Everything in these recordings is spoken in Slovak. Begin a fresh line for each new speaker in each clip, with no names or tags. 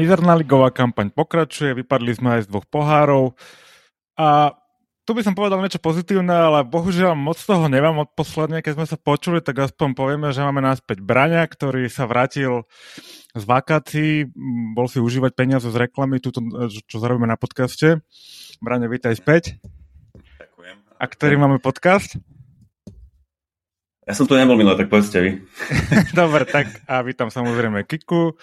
Mizerná ligová kampaň pokračuje, vypadli sme aj z dvoch pohárov a tu by som povedal niečo pozitívne, ale bohužiaľ moc toho nemám od posledne, keď sme sa počuli, tak aspoň povieme, že máme naspäť Braňa, ktorý sa vrátil z vakácií, bol si užívať peniaze z reklamy, túto, čo zarobíme na podcaste. Braňo, vítaj späť.
Ďakujem.
A ktorý máme podcast?
Ja som tu nebol minulé, tak povedzte vy.
Dobre, tak a vítam samozrejme Kiku.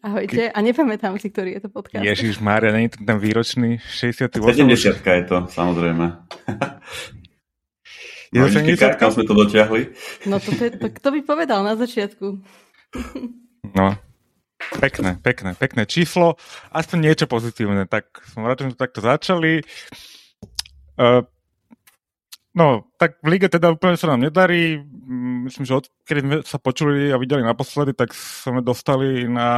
Ahojte, a nepamätám si, ktorý je to podcast.
Ježiš Mária, není to ten výročný 68?
70 je to, samozrejme. Je to 70 Kam sme to dotiahli?
No to, to, to, kto by povedal na začiatku?
No, pekné, pekné, pekné číslo. Aspoň niečo pozitívne. Tak som rád, že sme to takto začali. Uh, No, tak v lige teda úplne sa nám nedarí. Mm, myslím, že keď sme sa počuli a videli naposledy, tak sme dostali na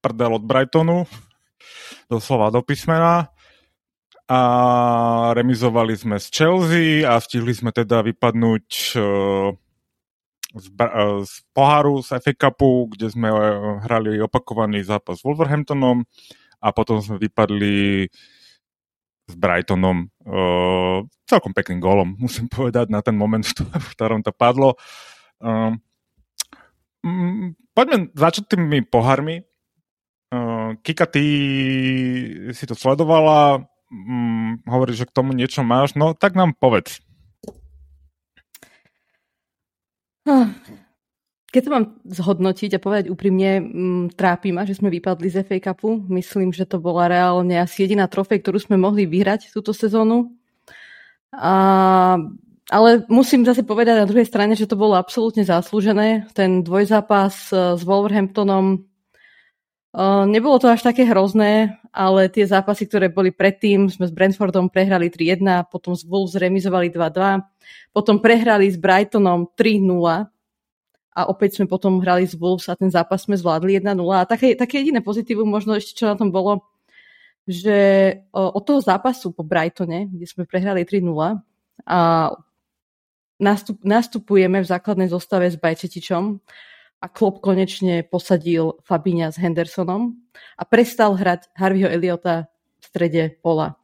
prdel od Brightonu, doslova do písmena. A remizovali sme s Chelsea a stihli sme teda vypadnúť uh, z, uh, z poháru z FA Cupu, kde sme uh, hrali opakovaný zápas s Wolverhamptonom a potom sme vypadli s Brightonom uh, celkom pekným golom, musím povedať, na ten moment, v ktorom to padlo. Uh, poďme začať tými pohármi. Uh, Kika, ty si to sledovala, um, hovoríš, že k tomu niečo máš, no tak nám povedz.
Keď to mám zhodnotiť a povedať úprimne, m, mm, trápi ma, že sme vypadli z FA Cupu. Myslím, že to bola reálne asi jediná trofej, ktorú sme mohli vyhrať túto sezónu. A, ale musím zase povedať na druhej strane, že to bolo absolútne zaslúžené. Ten dvojzápas e, s Wolverhamptonom Uh, nebolo to až také hrozné, ale tie zápasy, ktoré boli predtým, sme s Brentfordom prehrali 3-1, potom s Wolves remizovali 2-2, potom prehrali s Brightonom 3-0 a opäť sme potom hrali s Wolves a ten zápas sme zvládli 1-0. A také, také jediné pozitívum možno ešte, čo na tom bolo, že od toho zápasu po Brightone, kde sme prehrali 3-0 a nastup, nastupujeme v základnej zostave s Bajčetičom a Klopp konečne posadil Fabíňa s Hendersonom a prestal hrať Harveyho Eliota v strede pola.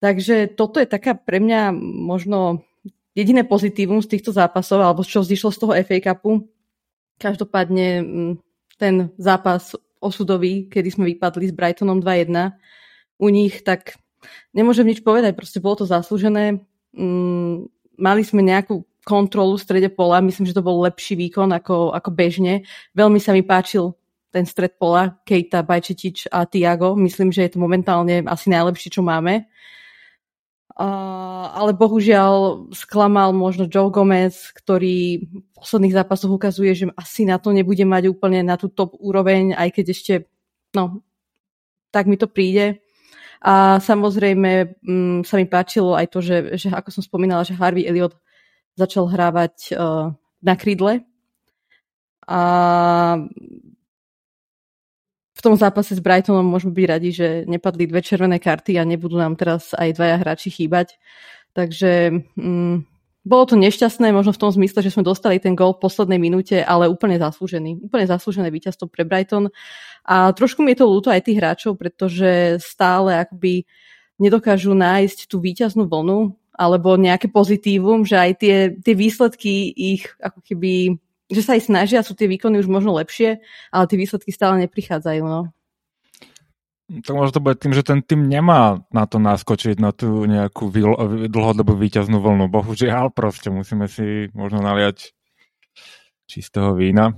Takže toto je taká pre mňa možno jediné pozitívum z týchto zápasov, alebo čo vzýšlo z toho FA Cupu, každopádne mm, ten zápas osudový, kedy sme vypadli s Brightonom 2-1 u nich, tak nemôžem nič povedať, proste bolo to zaslúžené. Mm, mali sme nejakú kontrolu v strede pola, myslím, že to bol lepší výkon ako, ako bežne. Veľmi sa mi páčil ten stred pola, Kejta, Bajčetič a Tiago. Myslím, že je to momentálne asi najlepšie, čo máme. Uh, ale bohužiaľ sklamal možno Joe Gomez, ktorý v posledných zápasoch ukazuje, že asi na to nebude mať úplne na tú top úroveň, aj keď ešte, no, tak mi to príde. A samozrejme um, sa mi páčilo aj to, že, že ako som spomínala, že Harvey Elliot začal hrávať uh, na krídle. A tom zápase s Brightonom môžeme byť radi, že nepadli dve červené karty a nebudú nám teraz aj dvaja hráči chýbať. Takže mm, bolo to nešťastné, možno v tom zmysle, že sme dostali ten gol v poslednej minúte, ale úplne zaslúžený. Úplne zaslúžené víťazstvo pre Brighton. A trošku mi je to ľúto aj tých hráčov, pretože stále akoby nedokážu nájsť tú víťaznú vlnu alebo nejaké pozitívum, že aj tie, tie výsledky ich ako keby že sa aj snažia, sú tie výkony už možno lepšie, ale tie výsledky stále neprichádzajú. No.
Tak možno to bude tým, že ten tým nemá na to naskočiť na tú nejakú dlhodobú výťaznú vlnu. Bohužiaľ, proste musíme si možno naliať čistého vína.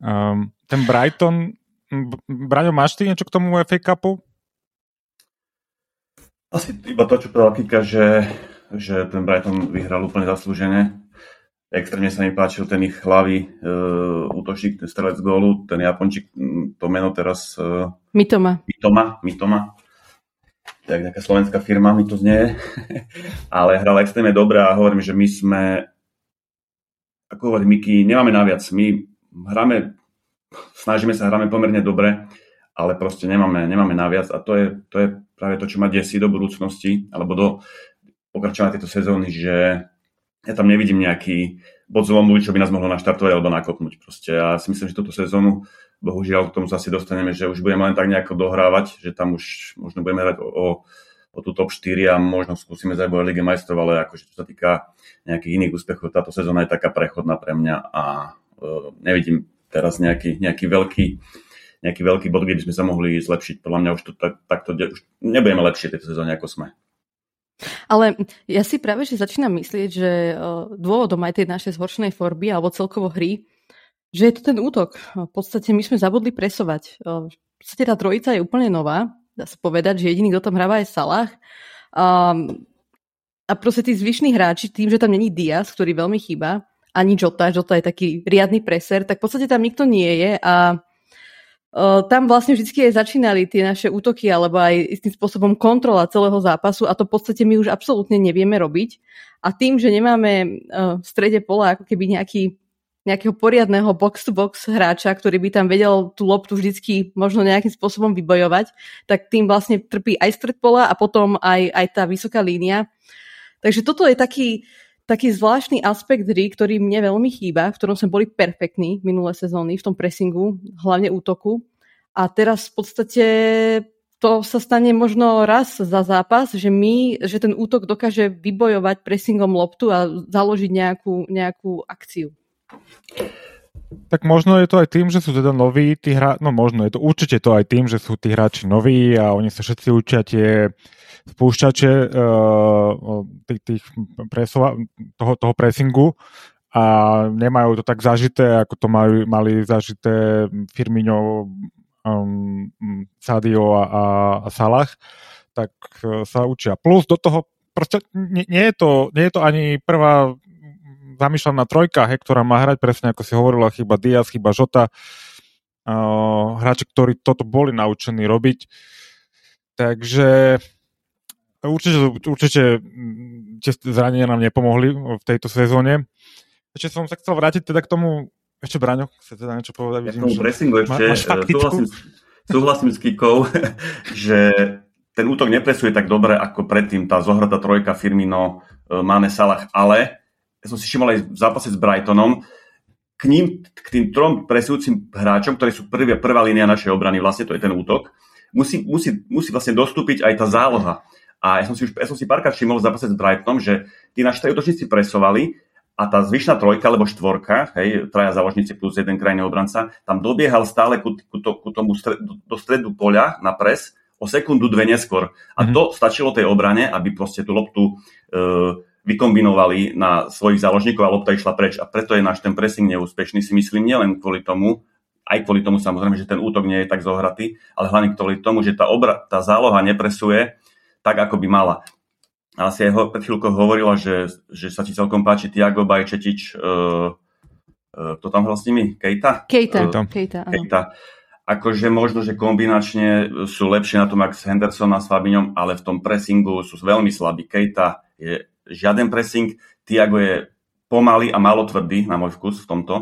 Um, ten Brighton, Braňo, máš ty niečo k tomu FA Cupu?
Asi iba to, čo povedal Kika, že, že ten Brighton vyhral úplne zaslúžene. Extrémne sa mi páčil ten ich hlavý uh, útočník, ten strelec gólu, ten Japončík, to meno teraz... Uh,
Mitoma.
Mitoma, Mitoma. Tak nejaká slovenská firma mi to znie. Ale hral extrémne dobre a hovorím, že my sme, ako hovorí Miky, nemáme naviac. My hráme, snažíme sa, hráme pomerne dobre, ale proste nemáme, nemáme naviac a to je, to je práve to, čo ma desí do budúcnosti, alebo do pokračovania tejto sezóny, že ja tam nevidím nejaký bod zlomu, čo by nás mohlo naštartovať alebo nakopnúť. Proste ja si myslím, že túto sezónu bohužiaľ k tomu sa asi dostaneme, že už budeme len tak nejako dohrávať, že tam už možno budeme hrať o, o, o tú top 4 a možno skúsime zajbovať Lige majstrov, ale akože čo sa týka nejakých iných úspechov, táto sezóna je taká prechodná pre mňa a uh, nevidím teraz nejaký, nejaký veľký nejaký veľký bod, kde by sme sa mohli zlepšiť. Podľa mňa už to tak, takto už nebudeme lepšie tejto sezóne, ako sme.
Ale ja si práve, že začínam myslieť, že dôvodom aj tej našej zhoršenej forby alebo celkovo hry, že je to ten útok. V podstate my sme zabudli presovať. V podstate tá trojica je úplne nová. Dá sa povedať, že jediný, kto tam hráva je Salah. A proste tí zvyšní hráči, tým, že tam není Diaz, ktorý veľmi chýba, ani Jota, Jota je taký riadny preser, tak v podstate tam nikto nie je a tam vlastne vždy aj začínali tie naše útoky alebo aj istým spôsobom kontrola celého zápasu a to v podstate my už absolútne nevieme robiť. A tým, že nemáme v strede pola ako keby nejaký, nejakého poriadného box-to-box hráča, ktorý by tam vedel tú loptu vždycky možno nejakým spôsobom vybojovať, tak tým vlastne trpí aj stred pola a potom aj, aj tá vysoká línia. Takže toto je taký, taký zvláštny aspekt hry, ktorý mne veľmi chýba, v ktorom sme boli perfektní minulé sezóny v tom pressingu, hlavne útoku. A teraz v podstate to sa stane možno raz za zápas, že my, že ten útok dokáže vybojovať pressingom loptu a založiť nejakú, nejakú akciu.
Tak možno je to aj tým, že sú teda noví tí hráči, no možno je to určite to aj tým, že sú tí hráči noví a oni sa všetci učia tie spúšťače uh, tých, tých presova, toho, toho pressingu a nemajú to tak zažité, ako to majú, mali zažité Firmino, um, Sadio a, a, a Salah, tak uh, sa učia. Plus do toho proste nie, nie, je to, nie je to ani prvá zamýšľaná trojka, he, ktorá má hrať presne ako si hovorila, chyba Diaz, chyba Žota, uh, hráči, ktorí toto boli naučení robiť. Takže Určite, určite mm, tie zranenia nám nepomohli v tejto sezóne. Ešte som sa chcel vrátiť teda k tomu, ešte Braňo, chce teda niečo povedať?
Ja tomu pressingu ešte má, súhlasím, súhlasím s Kikou, že ten útok nepresuje tak dobre ako predtým tá zohratá trojka Firmino, e, Mane, Salah, ale ja som si všimol aj v zápase s Brightonom, k ním, k tým trom presujúcim hráčom, ktorí sú prvia, prvá línia našej obrany, vlastne to je ten útok, musí, musí, musí vlastne dostúpiť aj tá záloha. A ja som si, už, ja som si párkrát všimol v zápase s Brightonom, že tí naši útočníci presovali a tá zvyšná trojka alebo štvorka, hej, traja záložníci plus jeden krajný obranca, tam dobiehal stále ku, ku, to, ku tomu stred, do stredu poľa na pres o sekundu, dve neskôr. A mm-hmm. to stačilo tej obrane, aby proste tú loptu e, vykombinovali na svojich záložníkov a lopta išla preč. A preto je náš ten pressing neúspešný, si myslím, nielen kvôli tomu, aj kvôli tomu samozrejme, že ten útok nie je tak zohratý, ale hlavne kvôli tomu, že tá, obra, tá záloha nepresuje tak, ako by mala. Ale si aj ho, pred chvíľkou hovorila, že, že sa ti celkom páči Tiago Bajčetič. Uh, uh, kto tam hral s nimi? Kejta?
Kejta. Uh, Kejta,
Kejta. Akože možno, že kombinačne sú lepšie na tom, ak s Henderson a s Fabiňom, ale v tom pressingu sú veľmi slabí. Kejta je žiaden pressing, Tiago je pomalý a malo tvrdý na môj vkus v tomto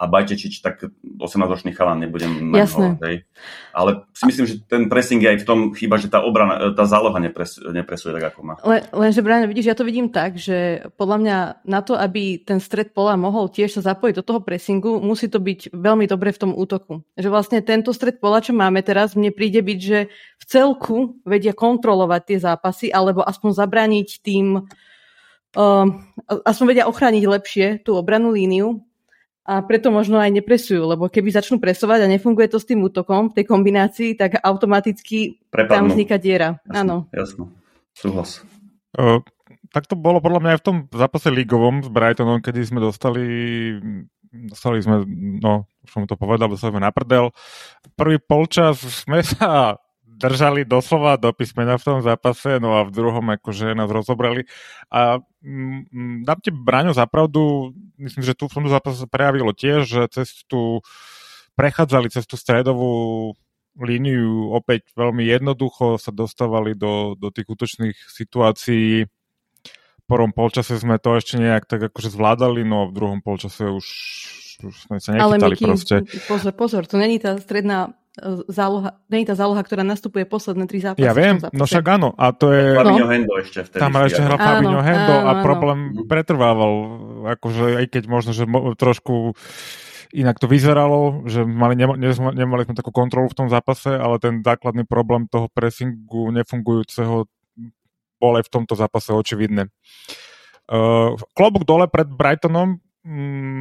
a Bajčečič, tak 18-ročný chalan, nebudem
Jasné. Ho,
hej. Ale si myslím, že ten pressing je aj v tom chyba, že tá obrana, tá záloha nepres, nepresuje tak, ako má.
Le, lenže, Brian, vidíš, ja to vidím tak, že podľa mňa na to, aby ten stred pola mohol tiež sa zapojiť do toho pressingu, musí to byť veľmi dobre v tom útoku. Že vlastne tento stred pola, čo máme teraz, mne príde byť, že v celku vedia kontrolovať tie zápasy, alebo aspoň zabrániť tým, aspoň vedia ochrániť lepšie tú obranú líniu, a preto možno aj nepresujú, lebo keby začnú presovať a nefunguje to s tým útokom v tej kombinácii, tak automaticky Prepadnú. tam vzniká diera.
Jasno, Áno. Jasno, súhlas.
Uh, tak to bolo podľa mňa aj v tom zápase ligovom s Brightonom, kedy sme dostali dostali sme, no, už som to povedal, dostali sme na prdel. Prvý polčas sme sa držali doslova do písmena v tom zápase, no a v druhom akože nás rozobrali. A mm, dám ti Braňo zapravdu, myslím, že tu v tomto zápase sa prejavilo tiež, že cez tú prechádzali cez tú stredovú líniu opäť veľmi jednoducho sa dostávali do, do tých útočných situácií. Prvom polčase sme to ešte nejak tak akože zvládali, no v druhom polčase už, už sme sa nechytali Ale Miky, proste.
pozor, pozor, to není tá stredná záloha, nie je tá záloha, ktorá nastupuje posledné tri zápasy.
Ja viem, no však áno. A to je...
Fabinho no. Hendo ešte vtedy.
Tam ešte hral Fabinho Hendo áno, a problém áno. pretrvával. Akože aj keď možno, že mo, trošku Inak to vyzeralo, že mali, nemali sme takú kontrolu v tom zápase, ale ten základný problém toho pressingu nefungujúceho bol aj v tomto zápase očividné. Uh, klobúk dole pred Brightonom,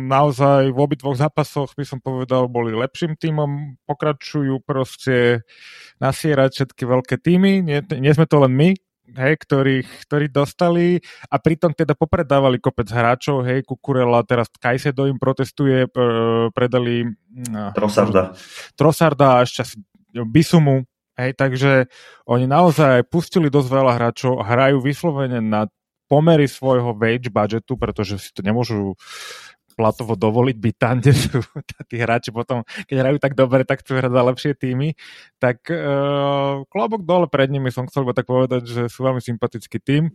naozaj v obidvoch zápasoch by som povedal, boli lepším tímom, pokračujú proste nasierať všetky veľké týmy, nie, nie sme to len my, hej, ktorých, ktorých dostali a pritom teda popredávali kopec hráčov, hej, Kukurela, teraz Kajsedo im protestuje, predali
mm, Trosarda.
Trosarda a ešte asi Bisumu, hej, takže oni naozaj pustili dosť veľa hráčov hrajú vyslovene na pomery svojho wage budgetu, pretože si to nemôžu platovo dovoliť byť tam, kde sú tí hráči potom, keď hrajú tak dobre, tak chcú hrať za lepšie týmy, tak uh, klobok dole pred nimi som chcel tak povedať, že sú veľmi sympatický tým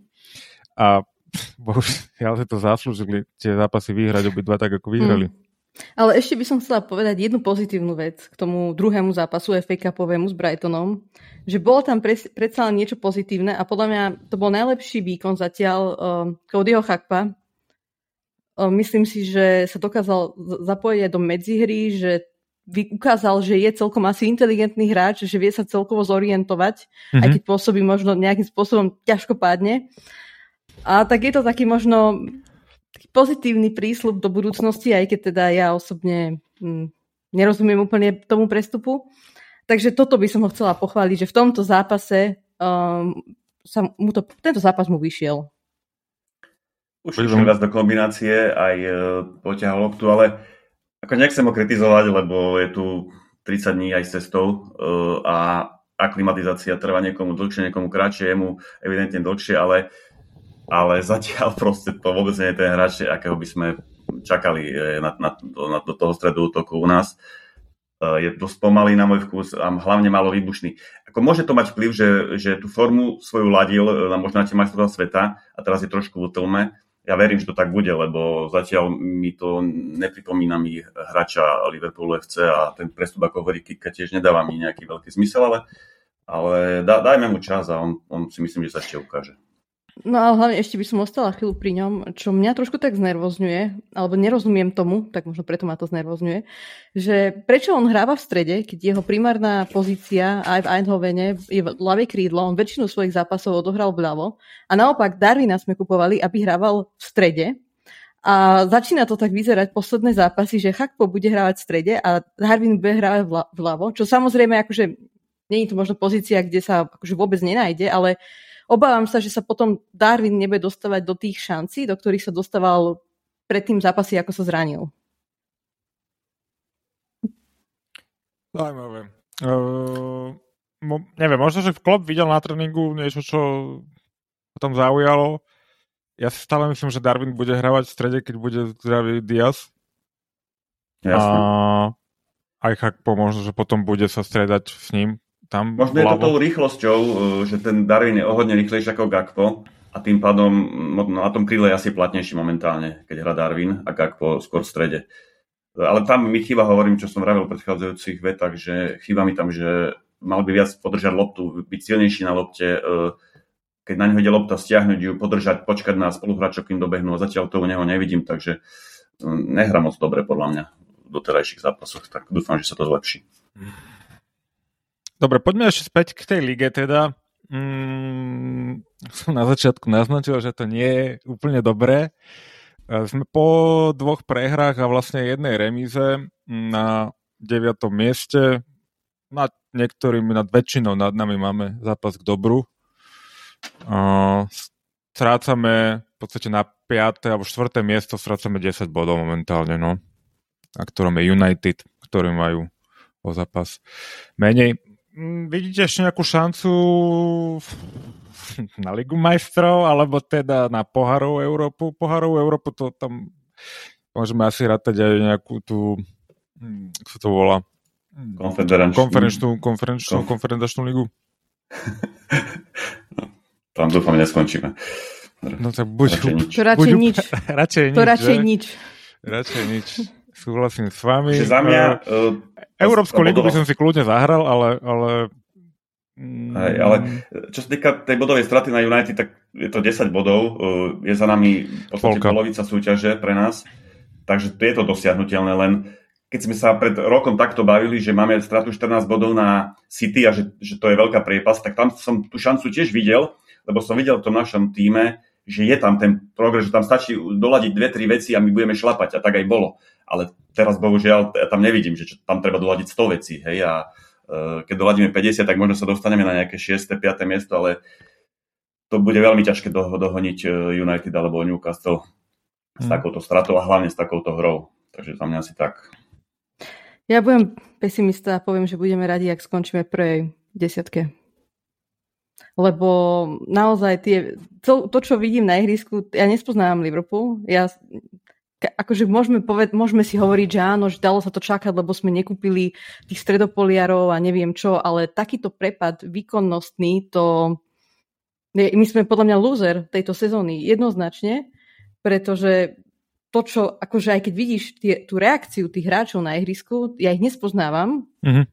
a bohužiaľ si to zaslúžili tie zápasy vyhrať obidva tak, ako vyhrali. Hmm.
Ale ešte by som chcela povedať jednu pozitívnu vec k tomu druhému zápasu FA Cupovému s Brightonom, že bolo tam pre, predsa len niečo pozitívne a podľa mňa to bol najlepší výkon zatiaľ uh, Codyho Chakpa, Myslím si, že sa dokázal zapojiť aj do medzihry, že ukázal, že je celkom asi inteligentný hráč, že vie sa celkovo zorientovať, mm-hmm. aj keď pôsobí možno nejakým spôsobom ťažkopádne. A tak je to taký možno pozitívny prísľub do budúcnosti, aj keď teda ja osobne hm, nerozumiem úplne tomu prestupu. Takže toto by som ho chcela pochváliť, že v tomto zápase um, sa mu to, tento zápas mu vyšiel.
Už išiel viac do kombinácie, aj e, poťahol loptu, ale ako nechcem ho kritizovať, lebo je tu 30 dní aj s cestou e, a aklimatizácia trvá niekomu dlhšie, niekomu kratšie, jemu evidentne dlhšie, ale, ale zatiaľ proste to vôbec nie je ten hráč, akého by sme čakali e, na, na, na, do toho stredu útoku u nás. Je dosť pomalý na môj vkus a hlavne malo výbušný. Ako môže to mať vplyv, že, že tú formu svoju ladil na možná tie majstrovstvá sveta a teraz je trošku v utlme, ja verím, že to tak bude, lebo zatiaľ mi to nepripomína mi hráča Liverpoolu FC a ten prestup ako hovorí Kika tiež nedáva mi nejaký veľký zmysel, ale, ale dajme mu čas a on, on si myslím, že sa ešte ukáže.
No ale hlavne ešte by som ostala chvíľu pri ňom, čo mňa trošku tak znervozňuje, alebo nerozumiem tomu, tak možno preto ma to znervozňuje, že prečo on hráva v strede, keď jeho primárna pozícia aj v Eindhovene je v ľavej krídlo, on väčšinu svojich zápasov odohral vľavo a naopak Darwina sme kupovali, aby hrával v strede. A začína to tak vyzerať posledné zápasy, že Chakpo bude hrávať v strede a Darwin bude hrávať vľavo, čo samozrejme akože je to možno pozícia, kde sa akože vôbec nenájde, ale Obávam sa, že sa potom Darwin nebude dostávať do tých šancí, do ktorých sa dostával pred tým zápasy, ako sa zranil.
Zaujímavé. Uh, mo, neviem, možno, že Klopp videl na tréningu niečo, čo potom zaujalo. Ja si stále myslím, že Darwin bude hravať v strede, keď bude zdravý Diaz.
Jasne.
A aj Chakpo možno, že potom bude sa stredať s ním tam
Možno je to tou rýchlosťou, e, že ten Darwin je o hodne rýchlejší ako Gakpo a tým pádom na tom kríle je asi platnejší momentálne, keď hrá Darwin a Gakpo skôr v strede. Ale tam mi chýba, hovorím, čo som vravil v predchádzajúcich vetách, že chýba mi tam, že mal by viac podržať loptu, byť silnejší na lopte, e, keď na neho ide lopta, stiahnuť ju, podržať, počkať na spoluhráčov, kým dobehnú a zatiaľ to u neho nevidím, takže e, nehrá moc dobre podľa mňa v doterajších zápasoch, tak dúfam, že sa to zlepší.
Dobre, poďme ešte späť k tej lige teda. Mm, som na začiatku naznačil, že to nie je úplne dobré. E, sme po dvoch prehrách a vlastne jednej remíze na 9. mieste. Nad niektorými, nad väčšinou nad nami máme zápas k dobru. Strácame v podstate na 5. alebo 4. miesto strácame 10 bodov momentálne, no. Na ktorom je United, ktorí majú o zápas menej. Mm, vidíte ešte nejakú šancu na Ligu majstrov, alebo teda na Poharov Európu? Poharov Európu to tam môžeme asi rátať aj nejakú tú, ako sa to volá?
Konferenčnú.
Konferenčnú, konferenčnú, Konf- konferenčnú ligu.
no, tam dúfam neskončíme.
No tak buď...
Radšej nič. To radšej buď, nič.
radšej
nič, to radšej nič.
Radšej nič. Súhlasím s vami.
Čiže za mňa... Uh,
Európsku ligu by som si kľudne zahral, ale... ale...
Hej, ale čo sa týka tej bodovej straty na United, tak je to 10 bodov. Uh, je za nami v podstate polovica súťaže pre nás. Takže je to dosiahnutelné, len keď sme sa pred rokom takto bavili, že máme stratu 14 bodov na City a že, že to je veľká priepas, tak tam som tú šancu tiež videl, lebo som videl v tom našom týme, že je tam ten progres, že tam stačí doladiť dve, tri veci a my budeme šlapať a tak aj bolo. Ale teraz bohužiaľ ja tam nevidím, že tam treba doladiť 100 vecí. Hej, a uh, keď doladíme 50, tak možno sa dostaneme na nejaké 6. 5. miesto, ale to bude veľmi ťažké do, dohoniť e, United alebo Newcastle s hmm. takouto stratou a hlavne s takouto hrou. Takže za mňa asi tak.
Ja budem pesimista a poviem, že budeme radi, ak skončíme prvej desiatke. Lebo naozaj tie, to, to, čo vidím na ihrisku, ja nespoznávam Liverpool. Ja, akože môžeme, poved, môžeme si hovoriť, že áno, že dalo sa to čakať, lebo sme nekúpili tých stredopoliarov a neviem čo, ale takýto prepad výkonnostný, to my sme podľa mňa loser tejto sezóny jednoznačne, pretože to, čo, akože aj keď vidíš tie, tú reakciu tých hráčov na ihrisku, ja ich nespoznávam mm-hmm.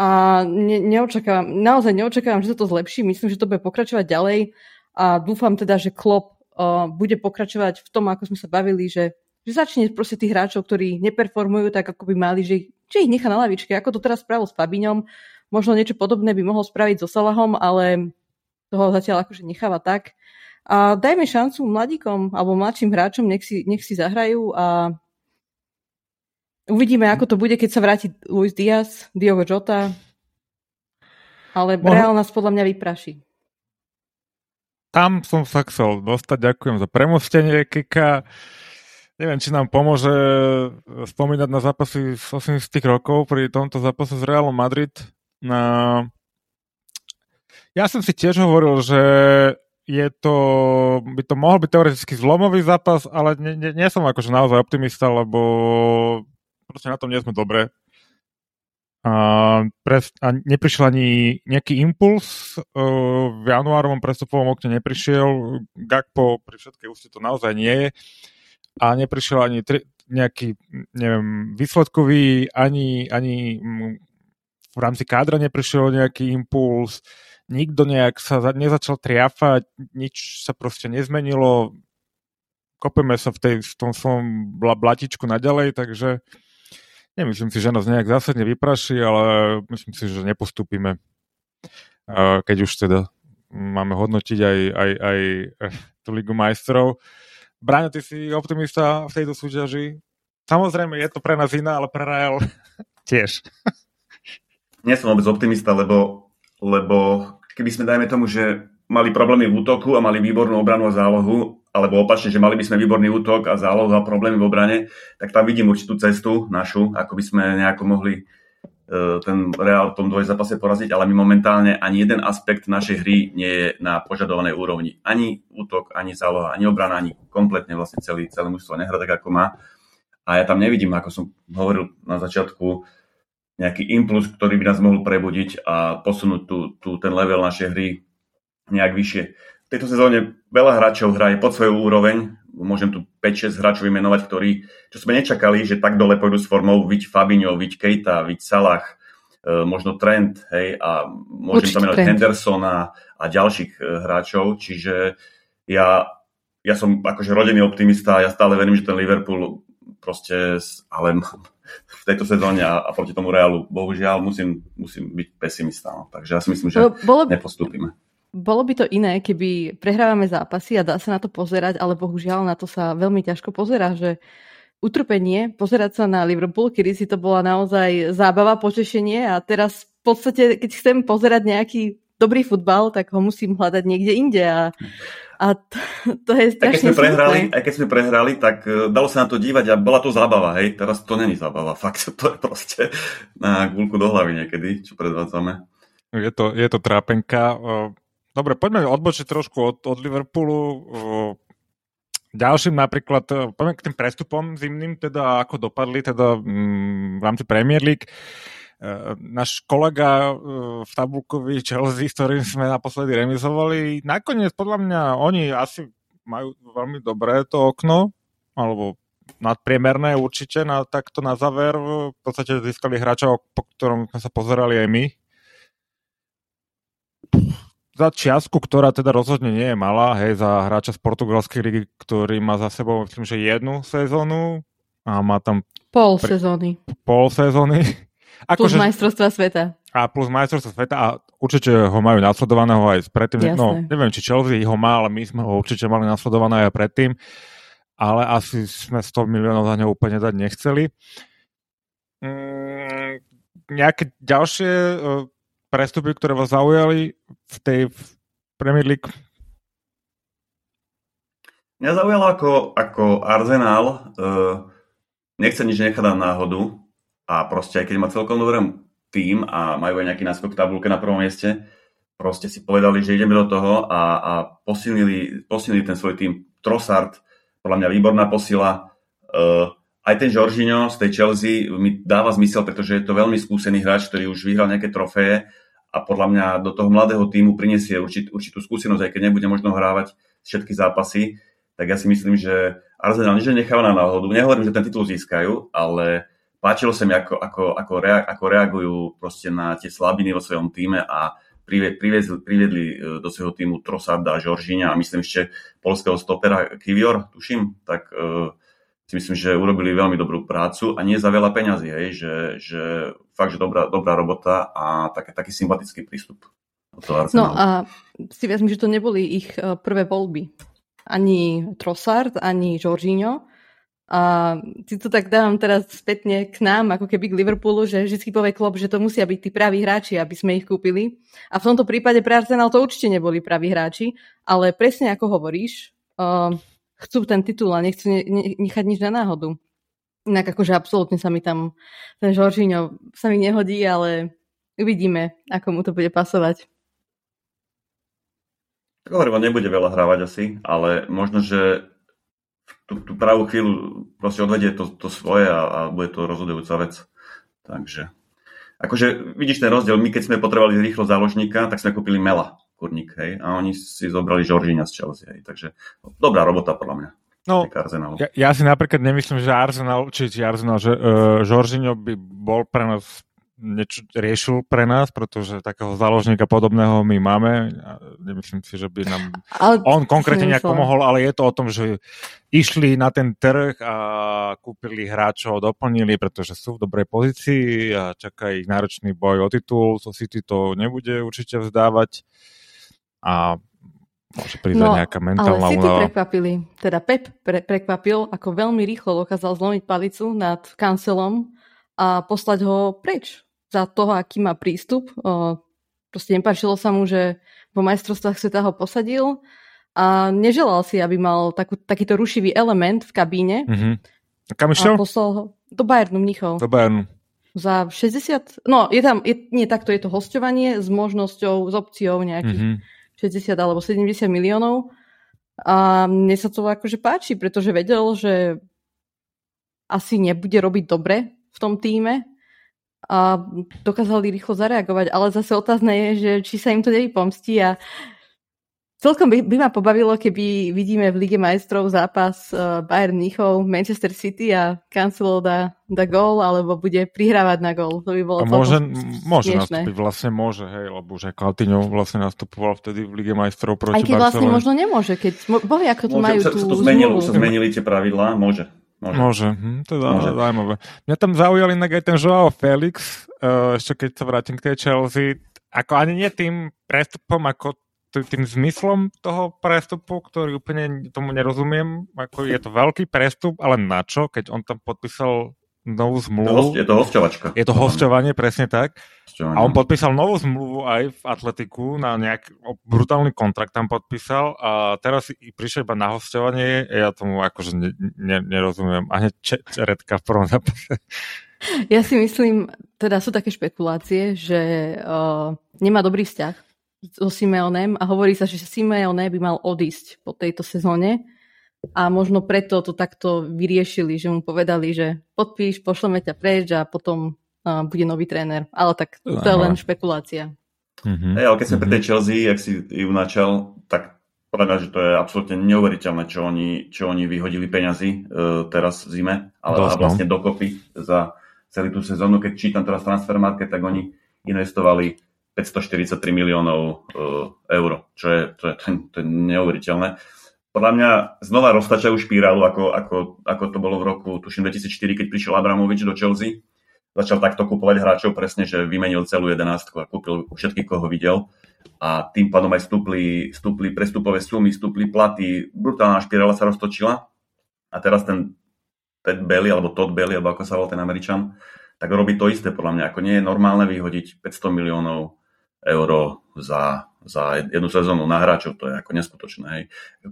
A ne, neočakávam, naozaj neočakávam, že sa to zlepší, myslím, že to bude pokračovať ďalej. A dúfam teda, že Klopp uh, bude pokračovať v tom, ako sme sa bavili, že, že začne proste tých hráčov, ktorí neperformujú tak, ako by mali, že, že ich nechá na lavičke, ako to teraz spravil s Fabiňom, možno niečo podobné by mohol spraviť so Salahom, ale toho zatiaľ akože necháva tak. A dajme šancu mladíkom alebo mladším hráčom, nech si, nech si zahrajú a uvidíme, ako to bude, keď sa vráti Luis Diaz, Diogo Jota, ale Mohu... Real nás podľa mňa vypraší.
Tam som sa chcel dostať, ďakujem za premostenie, Kika. Neviem, či nám pomôže spomínať na zápasy z 80 rokov pri tomto zápase s Realom Madrid. Na... Ja som si tiež hovoril, že je to, by to mohol byť teoreticky zlomový zápas, ale nie, nie, nie som akože naozaj optimista, lebo proste na tom nie sme dobre. A, pres, a neprišiel ani nejaký impuls uh, v januárovom prestupovom okne neprišiel, Gakpo pri všetkej úste to naozaj nie je. A neprišiel ani tri, nejaký, neviem, výsledkový, ani, ani v rámci kádra neprišiel nejaký impuls, nikto nejak sa nezačal triafať, nič sa proste nezmenilo, kopeme sa v, tej, v tom svojom blatičku naďalej, takže nemyslím si, že nás nejak zásadne vypraší, ale myslím si, že nepostupíme, keď už teda máme hodnotiť aj, aj, aj eh, tú Ligu majstrov. Bráňo, ty si optimista v tejto súťaži? Samozrejme, je to pre nás iná, ale pre Real tiež.
Nie som vôbec optimista, lebo, lebo keby sme, dajme tomu, že mali problémy v útoku a mali výbornú obranu a zálohu, alebo opačne, že mali by sme výborný útok a zálohu a problémy v obrane, tak tam vidím určitú cestu našu, ako by sme nejako mohli e, ten Real v tom dvojzápase poraziť, ale my momentálne ani jeden aspekt našej hry nie je na požadovanej úrovni. Ani útok, ani záloha, ani obrana, ani kompletne vlastne celý, celý mužstvo nehra tak, ako má. A ja tam nevidím, ako som hovoril na začiatku, nejaký impuls, ktorý by nás mohol prebudiť a posunúť tú, tú, ten level našej hry nejak vyššie. V tejto sezóne veľa hráčov hraje pod svoju úroveň, môžem tu 5-6 hráčov vymenovať, ktorí, čo sme nečakali, že tak dole pôjdu s formou, viď Fabinho, viď Keita, viď Salah, e, možno Trent, hej, a môžem tam menovať Hendersona a ďalších e, hráčov, čiže ja, ja som akože rodený optimista, ja stále verím, že ten Liverpool proste, ale v tejto sezóne a, proti tomu Realu. Bohužiaľ musím, musím byť pesimista. No. Takže ja si myslím, že bolo, nepostúpime.
Bolo by to iné, keby prehrávame zápasy a dá sa na to pozerať, ale bohužiaľ na to sa veľmi ťažko pozera, že utrpenie pozerať sa na Liverpool, kedy si to bola naozaj zábava, potešenie a teraz v podstate, keď chcem pozerať nejaký dobrý futbal, tak ho musím hľadať niekde inde a a to, to je strašne
aj keď sme prehrali, aj keď sme prehrali, tak uh, dalo sa na to dívať a bola to zábava, hej. Teraz to není zábava, fakt, to je proste na gulku do hlavy niekedy, čo predvádzame.
Je to, je to trápenka. Dobre, poďme odbočiť trošku od, od Liverpoolu. Ďalším napríklad, poďme k tým prestupom zimným, teda ako dopadli teda mm, v rámci Premier League. Eh, náš kolega eh, v tabulkovi Chelsea, s ktorým sme naposledy remizovali, nakoniec podľa mňa oni asi majú veľmi dobré to okno, alebo nadpriemerné určite, na, takto na záver. V podstate získali hráča, po ktorom sme sa pozerali aj my. Za čiastku, ktorá teda rozhodne nie je malá, hej, za hráča z portugalskej ligy, ktorý má za sebou, myslím, že jednu sezónu, a má tam...
Pol sezóny.
Pol sezóny.
Ako, plus že... majstrovstva sveta.
A plus majstrovstva sveta a určite ho majú nasledovaného aj predtým. No, neviem, či Chelsea ho má, ale my sme ho určite mali nasledované aj predtým. Ale asi sme 100 miliónov za neho úplne dať nechceli. Mm, nejaké ďalšie uh, prestupy, ktoré vás zaujali v tej Premier League?
Mňa zaujalo ako, ako Arsenal uh, nechce nič nechať na náhodu a proste aj keď má celkom dobrý tým a majú aj nejaký náskok v tabulke na prvom mieste, proste si povedali, že ideme do toho a, a posilnili, posilnili ten svoj tým. Trossard, podľa mňa výborná posila. Uh, aj ten Jorginho z tej Chelsea mi dáva zmysel, pretože je to veľmi skúsený hráč, ktorý už vyhral nejaké trofeje a podľa mňa do toho mladého týmu prinesie určit, určitú skúsenosť, aj keď nebude možno hrávať všetky zápasy, tak ja si myslím, že Arsenal nič necháva na náhodu. Nehovorím, že ten titul získajú, ale páčilo sa mi, ako, ako, ako, rea, ako reagujú proste na tie slabiny vo svojom týme a priviedli, e, do svojho týmu Trossarda a Žoržíňa a myslím ešte polského stopera Kivior, tuším, tak uh, si myslím, že urobili veľmi dobrú prácu a nie za veľa peňazí, hej, že, že fakt, že dobrá, dobrá robota a tak, taký sympatický prístup.
No a si vezmi, že to neboli ich e, prvé voľby. Ani Trossard, ani Jorginho. A si to tak dávam teraz spätne k nám, ako keby k Liverpoolu, že vždy povie klub, že to musia byť tí praví hráči, aby sme ich kúpili. A v tomto prípade pre Arsenal to určite neboli praví hráči, ale presne ako hovoríš, uh, chcú ten titul a nechcú ne, ne, nechať nič na náhodu. Inak akože absolútne sa mi tam ten Žoržíňo sa mi nehodí, ale uvidíme, ako mu to bude pasovať.
Hovorím, nebude veľa hrávať asi, ale možno, že tú, tú pravú chvíľu proste odvedie to, to svoje a, a bude to rozhodujúca vec. Takže, akože vidíš ten rozdiel, my keď sme potrebovali rýchlo záložníka, tak sme kúpili Mela kurník, hej, a oni si zobrali Žoržíňa z Chelsea, hej, takže dobrá robota podľa mňa.
No, ja, ja si napríklad nemyslím, že Arsenal, či, či Arsenal, že uh, Žoržíňo by bol pre nás niečo riešil pre nás, pretože takého záložníka podobného my máme. Nemyslím si, že by nám ale on konkrétne nejak pomohol, ale je to o tom, že išli na ten trh a kúpili hráčov, doplnili, pretože sú v dobrej pozícii a čaká ich náročný boj o titul. So City to nebude určite vzdávať a môže prísť no, nejaká mentálna
ale City únava. prekvapili, teda Pep pre, prekvapil, ako veľmi rýchlo dokázal zlomiť palicu nad kancelom a poslať ho preč za toho, aký má prístup. Proste nepáčilo sa mu, že po majstrovstvách sveta ho posadil a neželal si, aby mal takú, takýto rušivý element v kabíne.
Mm-hmm. A kam išiel?
A poslal ho do Bayernu Mnichov.
Do Bayernu
za 60, no je tam, je, nie takto, je to hostovanie s možnosťou, s opciou nejakých mm-hmm. 60 alebo 70 miliónov. A mne sa to akože páči, pretože vedel, že asi nebude robiť dobre v tom týme a dokázali rýchlo zareagovať, ale zase otázne je, že či sa im to nevypomstí a Celkom by, by ma pobavilo, keby vidíme v Lige majstrov zápas uh, Bayern Mnichov, Manchester City a Cancelo dá, dá gól, alebo bude prihrávať na gól. To by bolo a
môže, môže nastúpiť, vlastne môže, hej, lebo aj Coutinho vlastne nastupoval vtedy v Lige majstrov proti Aj
keď vlastne možno nemôže, keď boli ako môže, majú
sa,
tú
to zmenili, sa zmenili tie pravidlá, môže.
Môže. Môže. Hm, to je Môže. zaujímavé. Mňa tam zaujal inak aj ten Joao Felix, uh, ešte keď sa vrátim k tej Chelsea, ako ani nie tým prestupom, ako tým zmyslom toho prestupu, ktorý úplne tomu nerozumiem. Ako je to veľký prestup, ale na čo, keď on tam podpísal novú zmluvu.
Je to hostovačka.
Je to hostovanie, presne tak. Hostovanie. A on podpísal novú zmluvu aj v Atletiku, na nejak brutálny kontrakt tam podpísal a teraz prišiel iba na hostovanie, ja tomu akože ne, ne, nerozumiem. A hneď čeretka v prvom zápase.
Ja si myslím, teda sú také špekulácie, že uh, nemá dobrý vzťah so Simeonem a hovorí sa, že Simeone by mal odísť po tejto sezóne a možno preto to takto vyriešili, že mu povedali, že podpíš, pošleme ťa preč a potom uh, bude nový tréner. Ale tak to je len špekulácia.
Mm-hmm. Hey, ale keď sme mm-hmm. pri tej Chelsea, ak si ju načal, tak podľa mňa, že to je absolútne neuveriteľné, čo oni, čo oni vyhodili peňazí uh, teraz v zime, ale Dosť, no. vlastne dokopy za celú tú sezónu. Keď čítam teraz transfer market, tak oni investovali 543 miliónov uh, eur, čo je, to je, to je neuveriteľné. podľa mňa znova roztačajú špirálu, ako, ako, ako to bolo v roku, tuším, 2004, keď prišiel Abramovič do Chelsea. Začal takto kupovať hráčov presne, že vymenil celú jedenástku a kúpil všetkých, koho videl. A tým pádom aj stúpli, stúpli prestupové sumy, stúpli platy. Brutálna špirála sa roztočila. A teraz ten Ted Belly, alebo Todd Belly, alebo ako sa volá ten Američan, tak robí to isté podľa mňa. Ako nie je normálne vyhodiť 500 miliónov eur za za jednu sezónu na hráčov, to je ako neskutočné. Hej.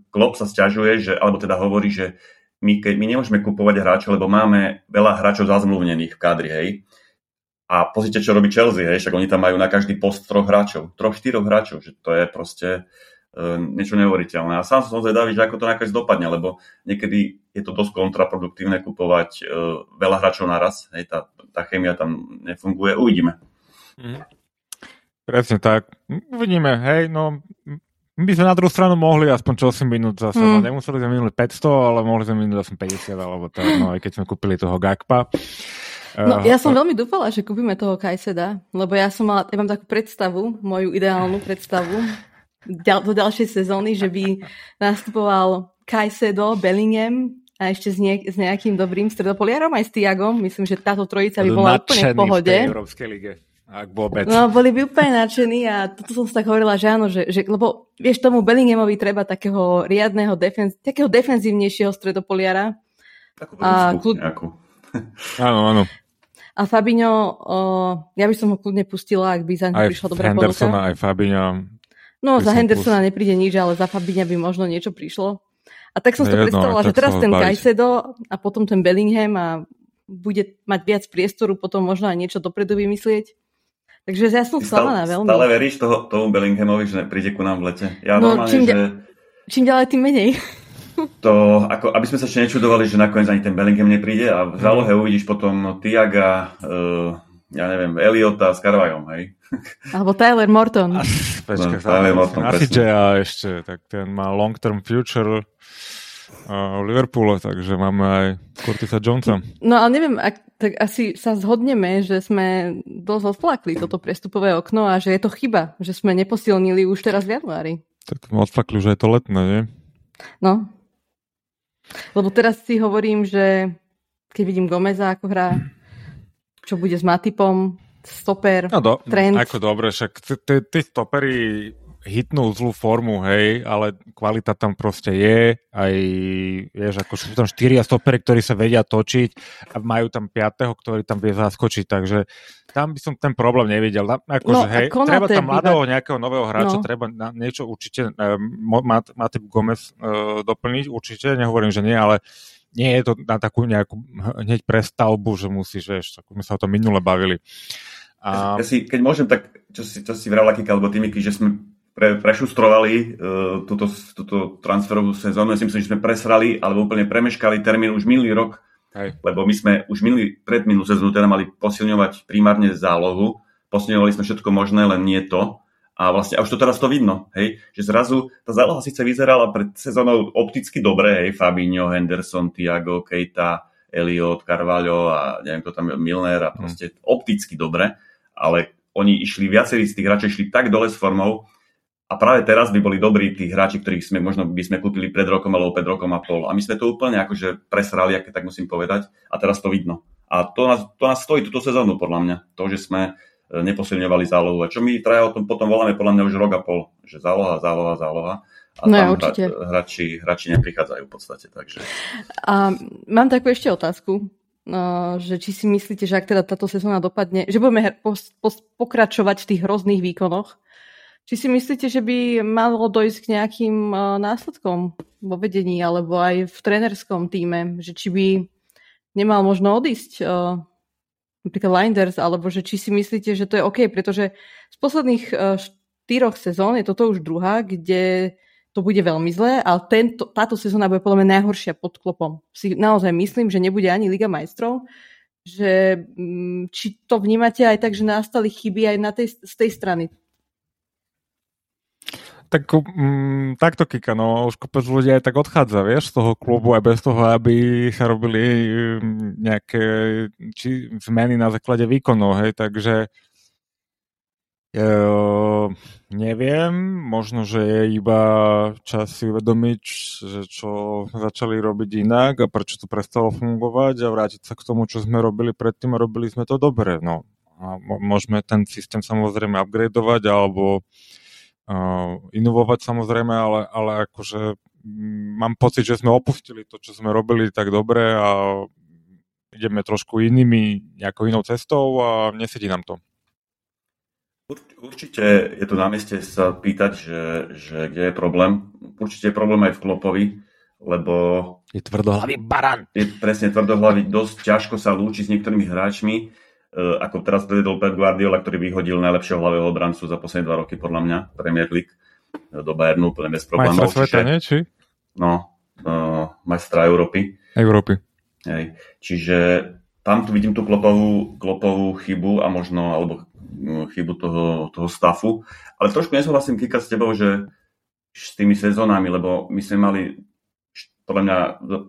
Klopp sa stiažuje, že, alebo teda hovorí, že my, keď, my nemôžeme kupovať hráčov, lebo máme veľa hráčov zazmluvnených v kádri, hej. A pozrite, čo robí Chelsea, hej, však oni tam majú na každý post troch hráčov, troch, štyroch hráčov, že to je proste e, niečo neuveriteľné. A sám som zvedavý, že ako to nakoniec dopadne, lebo niekedy je to dosť kontraproduktívne kupovať e, veľa hráčov naraz, hej, tá, tá chémia tam nefunguje, uvidíme. Mm.
Presne tak. Uvidíme, hej, no my sme na druhú stranu mohli aspoň 8 minút zase, mm. no, nemuseli sme minúť 500, ale mohli sme minúť aspoň 50, alebo tak, no aj keď sme kúpili toho Gakpa.
No, ja som veľmi dúfala, že kúpime toho Kajseda, lebo ja som mala, ja mám takú predstavu, moju ideálnu predstavu ďal, do ďalšej sezóny, že by nastupoval Kajsedo, Bellingham a ešte s, nie, s nejakým dobrým stredopoliarom, aj s Tiagom. Myslím, že táto trojica by bola úplne v pohode. V
Európskej lige. Ak vôbec.
No, boli by úplne nadšení a toto som si tak hovorila, že áno, že, že lebo vieš, tomu Bellinghamovi treba takého riadného, defenz, takého defenzívnejšieho stredopoliara.
Takú a kľud...
áno, áno.
A Fabinho, o, ja by som ho kľudne pustila, ak by za ňu prišla dobrá
Hendersona, aj Fabinho.
No, za Hendersona pust... nepríde nič, ale za Fabinha by možno niečo prišlo. A tak som si to predstavila, že teraz ten Kajsedo a potom ten Bellingham a bude mať viac priestoru, potom možno aj niečo dopredu vymyslieť. Takže ja som sklamaná veľmi.
Stále veríš toho, tomu Bellinghamovi, že príde ku nám v lete? Ja
no, normálne, čím, že... čím ďalej, tým menej.
To, ako, aby sme sa ešte nečudovali, že nakoniec ani ten Bellingham nepríde a v zálohe uvidíš potom Tiaga, uh, ja neviem, Eliota s Carvajom, hej?
Alebo Tyler Morton.
Počkaj, no, Tyler Morton, Asi ešte, tak ten má long-term future v Liverpoole, takže máme aj Curtisa Jonesa.
No ale neviem, ak, tak asi sa zhodneme, že sme dosť odflakli toto prestupové okno a že je to chyba, že sme neposilnili už teraz v januári.
Tak sme odflakli, že je to letné, nie?
No. Lebo teraz si hovorím, že keď vidím Gomeza ako hrá, čo bude s Matipom, stoper,
no do,
trend.
Ako dobre, však tí stopery hitnú zlú formu, hej, ale kvalita tam proste je, aj, vieš, ako sú tam štyria stopery, ktorí sa vedia točiť a majú tam piatého, ktorý tam vie zaskočiť, takže tam by som ten problém nevidel. Akože, no, hej, treba tam mladého býva... nejakého nového hráča, no. treba na niečo určite, uh, Matip Gomez uh, doplniť, určite, nehovorím, že nie, ale nie je to na takú nejakú hneď prestavbu, že musíš, vieš, ako sme sa o tom minule bavili.
A... Ja si, keď môžem, tak čo si, čo si vral, Kika, alebo Timiky, že sme pre, prešustrovali uh, túto, túto transferovú sezónu. Ja si myslím, že sme presrali alebo úplne premeškali termín už minulý rok, Hej. lebo my sme už minulý, pred minulú sezónu teda mali posilňovať primárne zálohu. Posilňovali sme všetko možné, len nie to. A vlastne a už to teraz to vidno, hej, že zrazu tá záloha síce vyzerala pred sezónou opticky dobre, hej, Fabinho, Henderson, Thiago, Keita, Elliot, Carvalho a neviem kto tam, Milner a hm. proste hmm. opticky dobre, ale oni išli, viacerí z tých hráčov išli tak dole s formou, a práve teraz by boli dobrí tí hráči, ktorých sme možno by sme kúpili pred rokom alebo pred rokom a pol. A my sme to úplne akože presrali, aké tak musím povedať. A teraz to vidno. A to nás, to nás stojí túto sezónu, podľa mňa. To, že sme e, neposilňovali zálohu. A čo my traja o tom potom voláme podľa mňa už rok a pol. Že záloha, záloha, záloha. A
no tam určite.
hráči, hráči neprichádzajú v podstate. Takže.
A mám takú ešte otázku. No, že či si myslíte, že ak teda táto sezóna dopadne, že budeme pokračovať v tých hrozných výkonoch, či si myslíte, že by malo dojsť k nejakým uh, následkom vo vedení alebo aj v trénerskom týme? Že či by nemal možno odísť uh, napríklad Linders, alebo že či si myslíte, že to je OK, pretože z posledných uh, štyroch sezón je toto už druhá, kde to bude veľmi zlé, ale tento, táto sezóna bude podľa mňa najhoršia pod klopom. Si naozaj myslím, že nebude ani Liga majstrov, že um, či to vnímate aj tak, že nastali chyby aj na tej, z tej strany
tak mm, takto kika, no už kopec ľudí aj tak odchádza, vieš, z toho klubu aj bez toho, aby sa robili mm, nejaké či zmeny na základe výkonov, hej, takže Uh, neviem, možno, že je iba čas si uvedomiť, že čo začali robiť inak a prečo to prestalo fungovať a vrátiť sa k tomu, čo sme robili predtým a robili sme to dobre. No. A môžeme ten systém samozrejme upgradeovať alebo uh, inovovať samozrejme, ale, ale akože mám pocit, že sme opustili to, čo sme robili tak dobre a ideme trošku inými, nejakou inou cestou a nesedí nám to.
Určite je to na mieste sa pýtať, že, že kde je problém. Určite je problém aj v Klopovi, lebo...
Je tvrdohlavý baran.
Je presne tvrdohlavý, dosť ťažko sa lúči s niektorými hráčmi, ako teraz predvedol Pep Guardiola, ktorý vyhodil najlepšieho hlavého obrancu za posledné dva roky, podľa mňa, Premier League, e, do Bayernu, úplne bez problémov.
Majstra sveta, nie? Či?
No, uh, majstra Európy.
Európy.
Hej. Čiže tam tu vidím tú klopovú, klopovú chybu a možno, alebo No, chybu toho, toho stafu. Ale trošku nesúhlasím, Kika, s tebou, že s tými sezónami, lebo my sme mali podľa mňa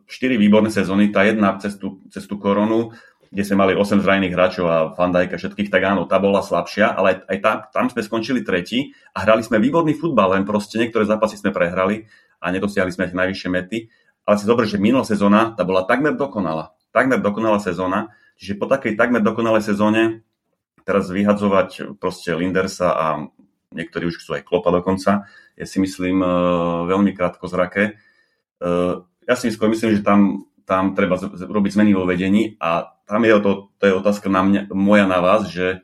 4 výborné sezóny, tá jedna cez tú, cez tú koronu, kde sme mali 8 zranených hráčov a Fandajka všetkých, tak áno, tá bola slabšia, ale aj tá, tam sme skončili tretí a hrali sme výborný futbal, len proste niektoré zápasy sme prehrali a nedosiahli sme ich najvyššie mety. Ale si zober, že minulá sezóna, tá bola takmer dokonalá. Takmer dokonalá sezóna, čiže po takej takmer dokonalej sezóne teraz vyhadzovať proste Lindersa a niektorí už chcú aj Klopa dokonca, je si myslím e, veľmi krátko zrake. E, ja si skôr myslím, že tam, tam treba robiť zmeny vo vedení a tam je to, to je otázka na mňa, moja na vás, že,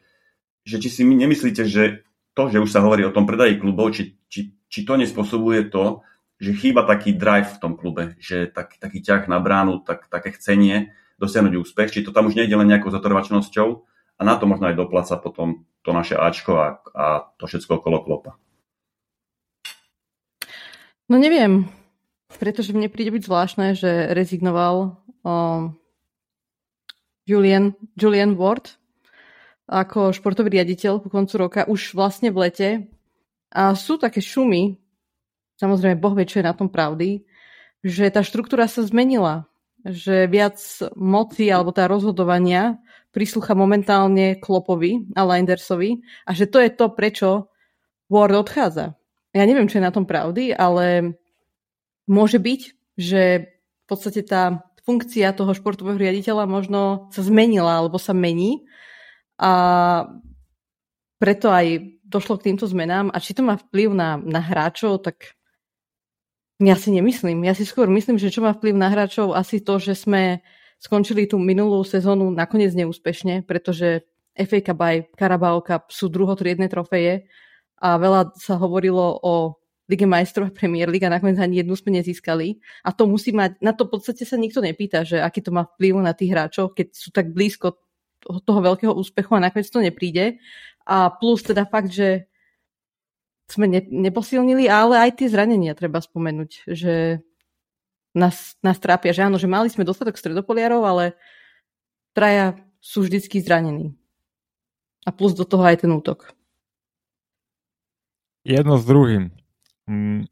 že či si my nemyslíte, že to, že už sa hovorí o tom predaji klubov, či, či, či to nespôsobuje to, že chýba taký drive v tom klube, že tak, taký ťah na bránu, tak, také chcenie dosiahnuť úspech, či to tam už nejde len nejakou zatrvačnosťou, a na to možno aj dopláca potom to naše Ačko a, a to všetko okolo klopa.
No neviem, pretože mne príde byť zvláštne, že rezignoval um, Julian, Julian Ward ako športový riaditeľ po koncu roka už vlastne v lete. A sú také šumy, samozrejme Boh vie, čo je na tom pravdy, že tá štruktúra sa zmenila. Že viac moci alebo tá rozhodovania príslucha momentálne Klopovi a Lindersovi a že to je to, prečo Ward odchádza. Ja neviem, čo je na tom pravdy, ale môže byť, že v podstate tá funkcia toho športového riaditeľa možno sa zmenila alebo sa mení a preto aj došlo k týmto zmenám. A či to má vplyv na, na hráčov, tak ja si nemyslím. Ja si skôr myslím, že čo má vplyv na hráčov, asi to, že sme skončili tú minulú sezónu nakoniec neúspešne, pretože FA Cup aj Carabao Cup sú druhotriedne trofeje a veľa sa hovorilo o Lige majstrov a Premier League a nakoniec ani jednu sme nezískali. A to musí mať, na to v podstate sa nikto nepýta, že aký to má vplyv na tých hráčov, keď sú tak blízko toho veľkého úspechu a nakoniec to nepríde. A plus teda fakt, že sme ne, neposilnili, ale aj tie zranenia treba spomenúť, že nás, nás trápia, že áno, že mali sme dostatok stredopoliarov, ale traja sú vždycky zranení. A plus do toho aj ten útok.
Jedno s druhým. Mm.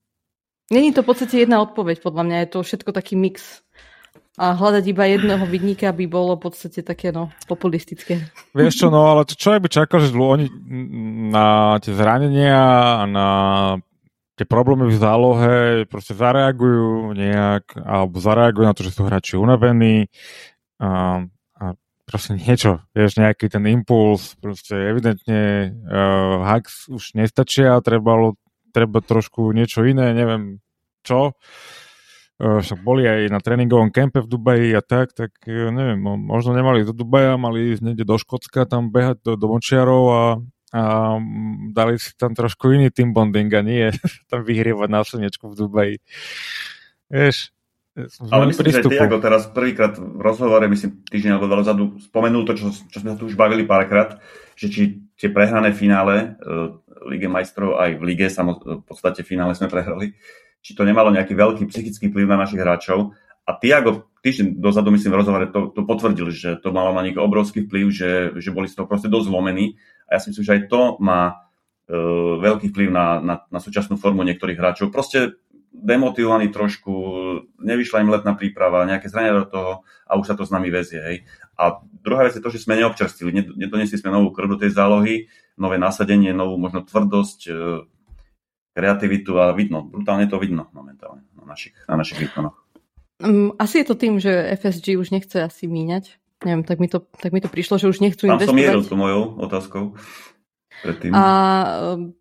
Není to v podstate jedna odpoveď, podľa mňa je to všetko taký mix. A hľadať iba jedného vidníka by bolo v podstate také no, populistické.
Vieš čo, no ale čo by čakal, že oni na tie zranenia a na tie problémy v zálohe proste zareagujú nejak, alebo zareagujú na to, že sú hráči unavení a, a proste niečo, vieš, nejaký ten impuls, proste evidentne uh, hacks už nestačia, trebalo, treba trošku niečo iné, neviem čo. Uh, však boli aj na tréningovom kempe v Dubaji a tak, tak uh, neviem, možno nemali do Dubaja, mali ísť niekde do Škótska, tam behať do, do močiarov a a dali si tam trošku iný team bonding a nie tam vyhrievať na slnečku v Dubaji. Vieš,
ale myslím, prístupu. že Tiago teraz prvýkrát v rozhovore, myslím, týždeň alebo dva dozadu spomenul to, čo, čo sme tu už bavili párkrát, že či tie prehrané finále uh, Lige majstrov aj v Lige, samo, v podstate finále sme prehrali, či to nemalo nejaký veľký psychický vplyv na našich hráčov. A Tiago týždeň dozadu, myslím, v rozhovore to, to potvrdil, že to malo na nich obrovský vplyv, že, že boli z toho proste dosť zlomení a ja si myslím, že aj to má uh, veľký vplyv na, na, na súčasnú formu niektorých hráčov. Proste demotivovaní trošku, nevyšla im letná príprava, nejaké zrania do toho a už sa to s nami vezie. Hej. A druhá vec je to, že sme neobčerstvili, nedonesli sme novú krv do tej zálohy, nové nasadenie, novú možno tvrdosť, e, kreativitu a vidno, brutálne to vidno momentálne na našich, na našich výkonoch.
Um, asi je to tým, že FSG už nechce asi míňať. Neviem, tak mi to, tak mi to prišlo, že už nechcú
Tam
investovať.
som mieril tú mojou otázkou. Predtým.
A um,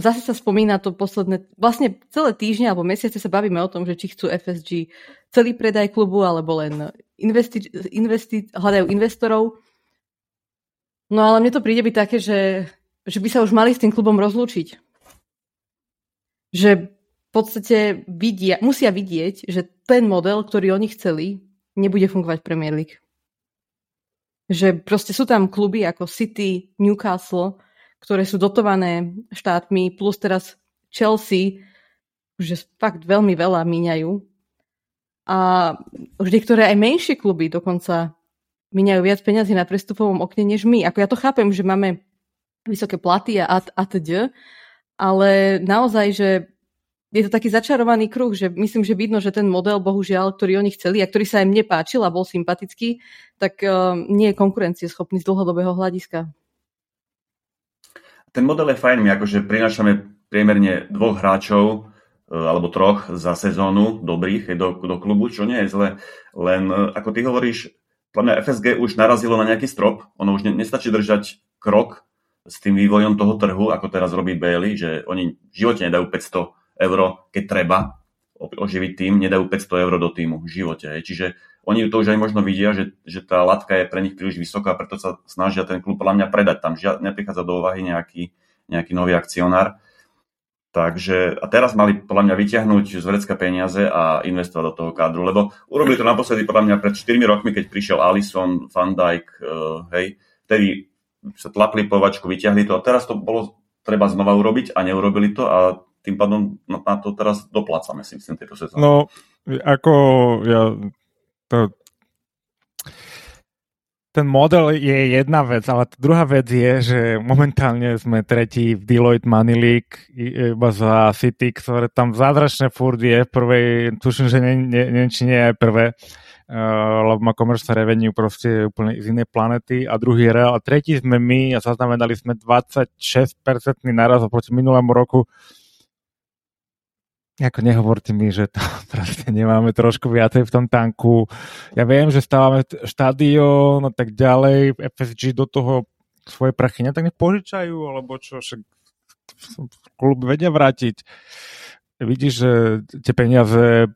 zase sa spomína to posledné, vlastne celé týždne alebo mesiace sa bavíme o tom, že či chcú FSG celý predaj klubu, alebo len investi- investi- hľadajú investorov. No ale mne to príde byť také, že, že by sa už mali s tým klubom rozlúčiť. Že v podstate vidia, musia vidieť, že ten model, ktorý oni chceli, nebude fungovať Premier League. Že proste sú tam kluby ako City, Newcastle, ktoré sú dotované štátmi, plus teraz Chelsea, že fakt veľmi veľa míňajú. A už niektoré aj menšie kluby dokonca míňajú viac peniazy na prestupovom okne než my. Ako ja to chápem, že máme vysoké platy a atď, ale naozaj, že je to taký začarovaný kruh, že myslím, že vidno, že ten model, bohužiaľ, ktorý oni chceli a ktorý sa im nepáčil a bol sympatický, tak uh, nie je konkurencieschopný z dlhodobého hľadiska.
Ten model je fajn, my akože prinášame priemerne dvoch hráčov uh, alebo troch za sezónu dobrých do, do klubu, čo nie je zle. Len uh, ako ty hovoríš, podľa mňa FSG už narazilo na nejaký strop, ono už ne, nestačí držať krok s tým vývojom toho trhu, ako teraz robí Bailey, že oni v živote nedajú 500 eur, keď treba oživiť tým, nedajú 500 eur do týmu v živote. Čiže oni to už aj možno vidia, že, že tá latka je pre nich príliš vysoká, preto sa snažia ten klub podľa mňa predať. Tam žiad, neprichádza do úvahy nejaký, nejaký nový akcionár. Takže a teraz mali podľa mňa vyťahnuť z vrecka peniaze a investovať do toho kádru, lebo urobili to naposledy podľa mňa pred 4 rokmi, keď prišiel Alison, Van Dijk, uh, hej, vtedy sa tlapli povačku, vyťahli to a teraz to bolo treba znova urobiť a neurobili to a tým pádom na, na to teraz doplácame si myslím tejto sezóne.
No, ako ja to, ten model je jedna vec, ale druhá vec je, že momentálne sme tretí v Deloitte Money League iba za City, ktoré tam zázračne furt je v prvej, tuším, že nie, nie, nie, či nie je prvé, uh, lebo má commerce revenue proste úplne z inej planety. A druhý je Real. A tretí sme my a zaznamenali sme 26% naraz oproti minulému roku ako nehovorte mi, že to proste nemáme trošku viacej v tom tanku. Ja viem, že stávame štadión a tak ďalej, FSG do toho svoje prachy tak nech požičajú, alebo čo, však klub vedia vrátiť. Vidíš, že tie peniaze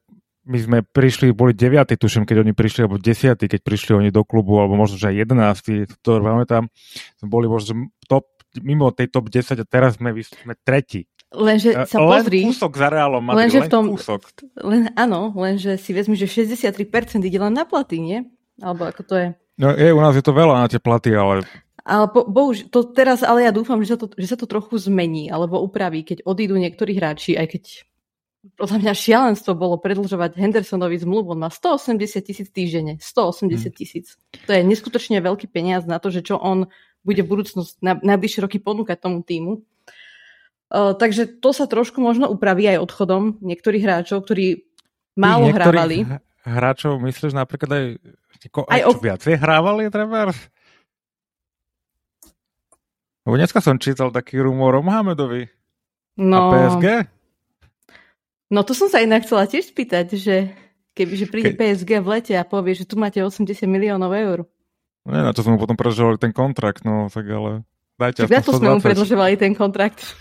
my sme prišli, boli 9. tuším, keď oni prišli, alebo 10. keď prišli oni do klubu, alebo možno, že aj 11. To pamätám, sme boli možno top, mimo tej top 10 a teraz sme, sme tretí.
Lenže sa len pozri...
kúsok za Realom Madrid, lenže len v tom, kúsok.
Len, áno, lenže si vezmi, že 63% ide len na platy, nie? Alebo ako to je?
No je, u nás je to veľa na tie platy, ale...
Ale bo, bohuž, to teraz, ale ja dúfam, že sa, to, že sa to trochu zmení, alebo upraví, keď odídu niektorí hráči, aj keď podľa mňa šialenstvo bolo predlžovať Hendersonovi zmluvu. On má 180 tisíc týždenne. 180 hmm. tisíc. Hmm. To je neskutočne veľký peniaz na to, že čo on bude v budúcnosti na najbližšie roky ponúkať tomu týmu. Uh, takže to sa trošku možno upraví aj odchodom niektorých hráčov, ktorí málo hrávali.
hráčov myslíš napríklad aj, aj, aj čo viacej hrávali treba? Lebo dneska som čítal taký rumor o Mohamedovi. No, a PSG?
No to som sa inak chcela tiež spýtať, že kebyže príde Ke... PSG v lete a povie, že tu máte 80 miliónov eur.
Nie, na to sme mu potom predlžovali ten kontrakt, no tak ale dajte
aspoň 120. sme mu predlžovali ten kontrakt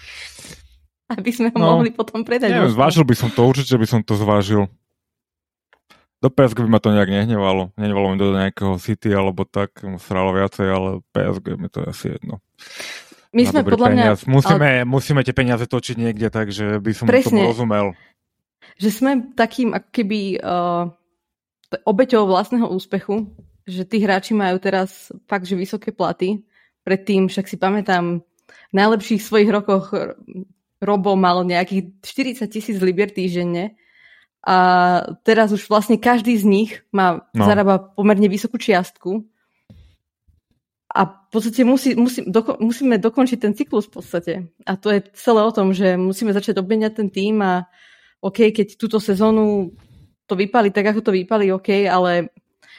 aby sme ho no, mohli potom predať.
Neviem, zvážil by som to, určite by som to zvážil. Do PSG by ma to nejak nehnevalo. Nehnevalo mi do nejakého City alebo tak, sralo viacej, ale PSG mi to je asi jedno.
My sme podľa
peniaz. mňa... Musíme, ale... musíme tie peniaze točiť niekde, takže by som Presne. tomu rozumel.
Že sme takým ako keby uh, obeťou vlastného úspechu, že tí hráči majú teraz fakt, že vysoké platy. Predtým však si pamätám v najlepších svojich rokoch Robo mal nejakých 40 tisíc libier týždenne a teraz už vlastne každý z nich má, no. zarába pomerne vysokú čiastku a v podstate musí, musí, doko, musíme dokončiť ten cyklus v podstate. A to je celé o tom, že musíme začať obmeniať ten tým a OK, keď túto sezónu to vypali tak, ako to vypali, OK, ale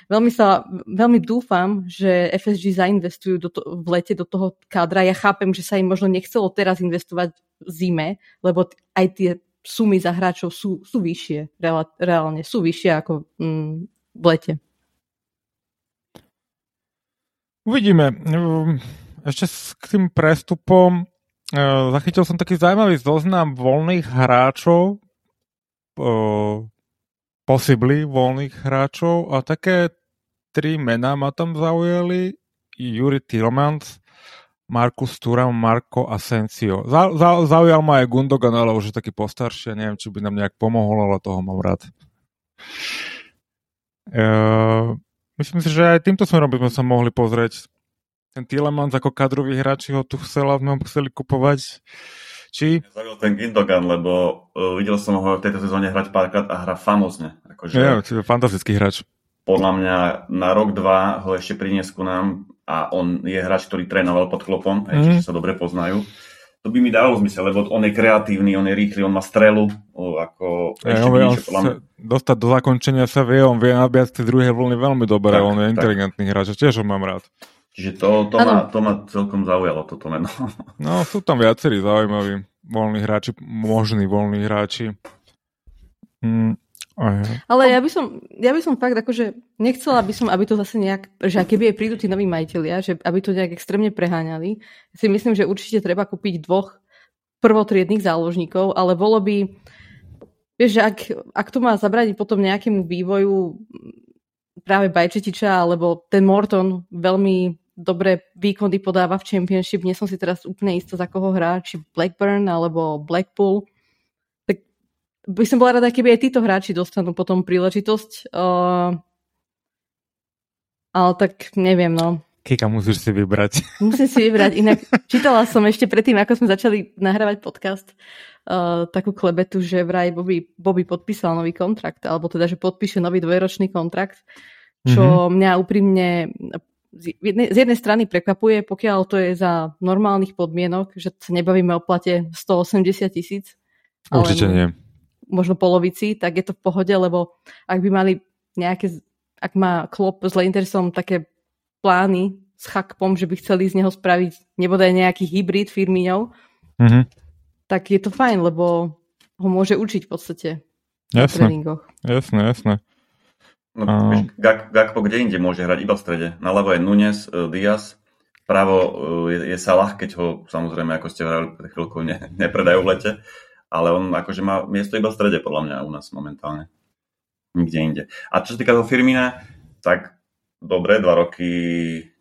veľmi, sa, veľmi dúfam, že FSG zainvestujú do to, v lete do toho kádra. Ja chápem, že sa im možno nechcelo teraz investovať v zime, lebo aj tie sumy za hráčov sú, sú vyššie, reálne sú vyššie ako mm, v lete.
Uvidíme. Ešte k tým prestupom e, zachytil som taký zaujímavý zoznam voľných hráčov, e, possibly voľných hráčov a také tri mená ma tam zaujali. Juri Tillmans, Markus Turam, Marko Asensio. Za, za, zaujal ma aj Gundogan, ale už je taký postarší a neviem, či by nám nejak pomohol, ale toho mám rád. Uh, myslím si, že aj týmto smerom by sme sa mohli pozrieť. Ten Tielemans ako kadrový hráč ho tu chcela, sme ho chceli kupovať. Či?
Zaujal ten Gundogan, lebo uh, videl som ho v tejto sezóne hrať párkrát a hra famozne.
Akože... Ja, fantastický hráč
podľa mňa na rok, dva ho ešte priniesku nám a on je hráč, ktorý trénoval pod klopom, mm. sa dobre poznajú. To by mi dalo zmysel, lebo on je kreatívny, on je rýchly, on má strelu, o, ako
ešte ja, on podľa mňa. Dostať do zakončenia sa vie, on vie nabíjať tie druhé vlny veľmi dobre, tak, on je tak. inteligentný hráč, tiež ho mám rád.
Čiže to, to, ma, to ma celkom zaujalo, toto meno.
No, sú tam viacerí zaujímaví voľní hráči, možní voľní hráči.
Mm, ale ja by som, ja by som fakt akože nechcela by som, aby to zase nejak, že keby aj prídu tí noví majiteľia, že aby to nejak extrémne preháňali. Si myslím, že určite treba kúpiť dvoch prvotriedných záložníkov, ale bolo by, vieš, že ak, ak to má zabrániť potom nejakému vývoju práve Bajčetiča, alebo ten Morton veľmi dobré výkony podáva v Championship, nie som si teraz úplne istá, za koho hrá, či Blackburn alebo Blackpool, by som bola rada, keby aj títo hráči dostanú potom príležitosť. Uh, ale tak neviem, no.
Kika, musíš si vybrať.
Musím si vybrať. Inak čítala som ešte predtým, ako sme začali nahrávať podcast, uh, takú klebetu, že vraj Bobby, Bobby podpísal nový kontrakt, alebo teda, že podpíše nový dvojročný kontrakt, čo mm-hmm. mňa úprimne z jednej, z jednej strany prekvapuje, pokiaľ to je za normálnych podmienok, že sa nebavíme o plate 180 tisíc.
Určite nie
možno polovici, tak je to v pohode, lebo ak by mali nejaké, ak má klop s Laintersom také plány s Chakpom, že by chceli z neho spraviť nebodaj nejaký hybrid firmiňov, mm-hmm. tak je to fajn, lebo ho môže učiť v podstate
jasné, na tréningoch. Jasné, jasné.
No, uh... Gak, Gakpo kde inde môže hrať iba v strede. Naľavo je Nunes, uh, Diaz, pravo uh, je, je Salah, keď ho samozrejme, ako ste hovorili pred chvíľkou, ne, nepredajú v lete ale on akože má miesto iba v strede podľa mňa u nás momentálne. Nikde inde. A čo sa týka toho Firmina, tak dobre, dva roky,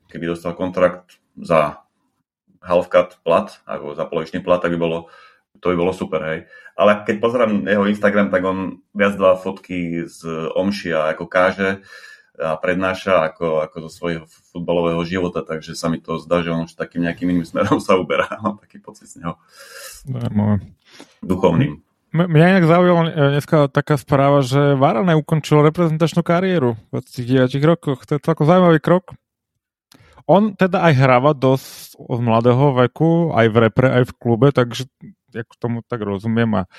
keby dostal kontrakt za half-cut plat, ako za polovičný plat, tak by bolo, to by bolo super, hej. Ale keď pozerám jeho Instagram, tak on viac dva fotky z Omšia, ako káže a prednáša ako, ako zo svojho futbalového života, takže sa mi to zdá, že on už takým nejakým iným smerom sa uberá. Mám taký pocit z neho. Duchovným.
Mňa nejak zaujala dneska taká správa, že Varane ukončil reprezentačnú kariéru v 29 rokoch. To je celkom zaujímavý krok. On teda aj hráva dosť od mladého veku, aj v repre, aj v klube, takže ja k tomu tak rozumiem a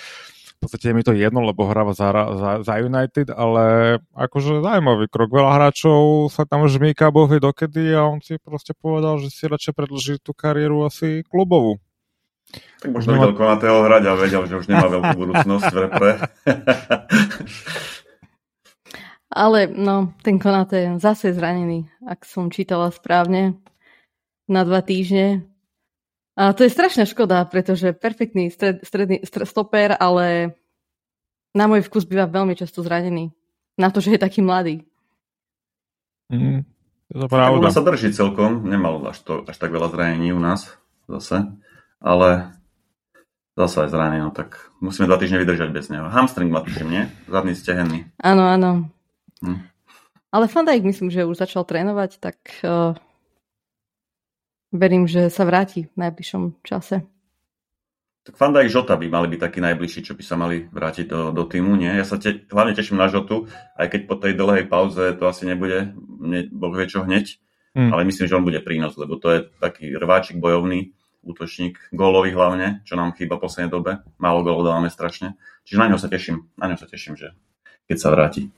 v podstate je mi to jedno, lebo hráva za, za, za United, ale akože zaujímavý krok. Veľa hráčov sa tam žmýka bohy dokedy a on si proste povedal, že si radšej predlží tú kariéru asi klubovú.
Tak možno videl Konatého hrať a vedel, že už nemá veľkú budúcnosť v repre.
Ale no, ten Konaté zase zranený, ak som čítala správne, na dva týždne. A to je strašná škoda, pretože perfektný stred, stredný stred, stoper, ale na môj vkus býva veľmi často zranený. Na to, že je taký mladý.
Mm, to je pravda. sa drží celkom, nemal až, to, až tak veľa zranení u nás zase ale zase aj zranený, no tak musíme dva týždne vydržať bez neho. Hamstring má tuším, nie? Zadný stehenný.
Áno, áno. Hm. Ale Fandajk myslím, že už začal trénovať, tak uh, verím, že sa vráti v najbližšom čase.
Tak Fandajk Žota by mali byť takí najbližší, čo by sa mali vrátiť do, do týmu, nie? Ja sa te, hlavne teším na Žotu, aj keď po tej dlhej pauze to asi nebude, ne, boh vie čo hneď, hmm. ale myslím, že on bude prínos, lebo to je taký rváčik bojovný, útočník, gólový hlavne, čo nám chýba v poslednej dobe. Málo gólov dávame strašne. Čiže na ňo sa teším, na ňo sa teším, že keď sa vráti.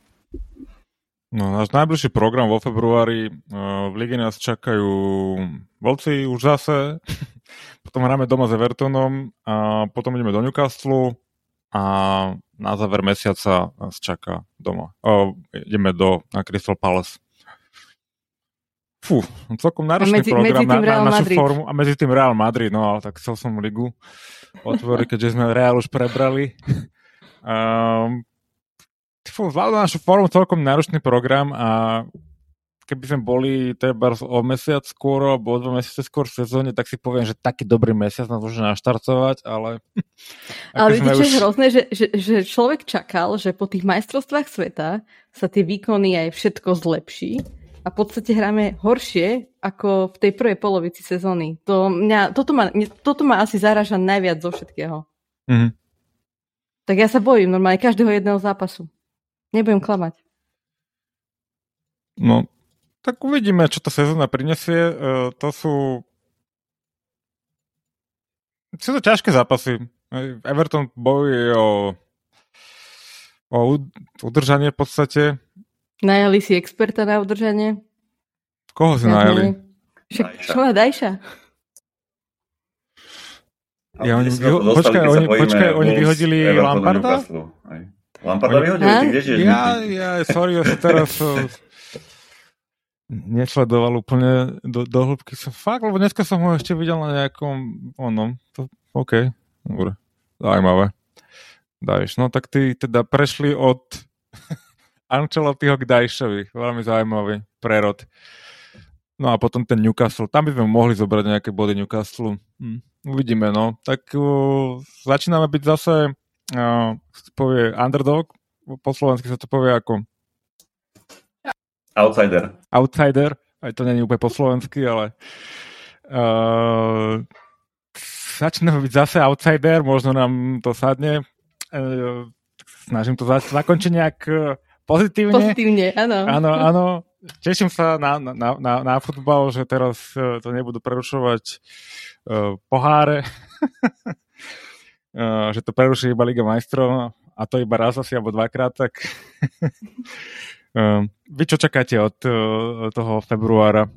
No, náš najbližší program vo februári, v lige nás čakajú Volci už zase, potom hráme doma s Evertonom a potom ideme do Newcastle a na záver mesiaca nás čaká doma. O, ideme do na Crystal Palace. Fú, celkom náročný medzi, program medzi na, na našu Madrid. formu. A medzi tým Real Madrid, no ale tak chcel som ligu otvoriť, keďže sme Real už prebrali. Um, na našu formu celkom náročný program a keby sme boli treba o mesiac skôr alebo o dva mesiace skôr v sezóne, tak si poviem, že taký dobrý mesiac nás môže naštartovať, ale...
ale vidíte, čo už... je hrozné, že, že, že človek čakal, že po tých majstrovstvách sveta sa tie výkony aj všetko zlepší a v podstate hráme horšie ako v tej prvej polovici sezóny. To mňa, toto, ma, toto ma asi zaraža najviac zo všetkého. Mm-hmm. Tak ja sa bojím normálne každého jedného zápasu. Nebudem klamať.
No, tak uvidíme, čo tá sezóna prinesie. E, to sú sú to ťažké zápasy. Everton bojuje o, o udržanie v podstate.
Najali si experta na udržanie?
Koho si ja najali?
Však čo má Dajša?
Ja, oni, vyho- počkaj, oni, počkaj, oni vyhodili Lamparda?
Lamparda vyhodili, ty kde žiješ?
Ja, ja, sorry, ja sa teraz eh, nesledoval úplne do, do hĺbky. Som, fakt, lebo dneska som ho ešte videl na nejakom onom. To, OK, dobre. Zajímavé. Dajš. No tak ty teda prešli od Ancelottiho k Dajšovi. Veľmi zaujímavý prerod. No a potom ten Newcastle. Tam by sme mohli zobrať nejaké body Newcastle. Hm. Uvidíme, no. Tak uh, začíname byť zase uh, povie underdog. Po slovensky sa to povie ako
Outsider.
Outsider, aj to není úplne po slovensky, ale uh, začneme byť zase outsider, možno nám to sadne. Uh, snažím to za- zakončiť nejak uh, pozitívne.
Pozitívne, áno.
Áno, áno. Teším sa na, na, na, na futbal, že teraz uh, to nebudú prerušovať uh, poháre. uh, že to preruší iba Liga majstrov a to iba raz asi alebo dvakrát, tak Ehm, vy čo čakáte od uh, toho februára?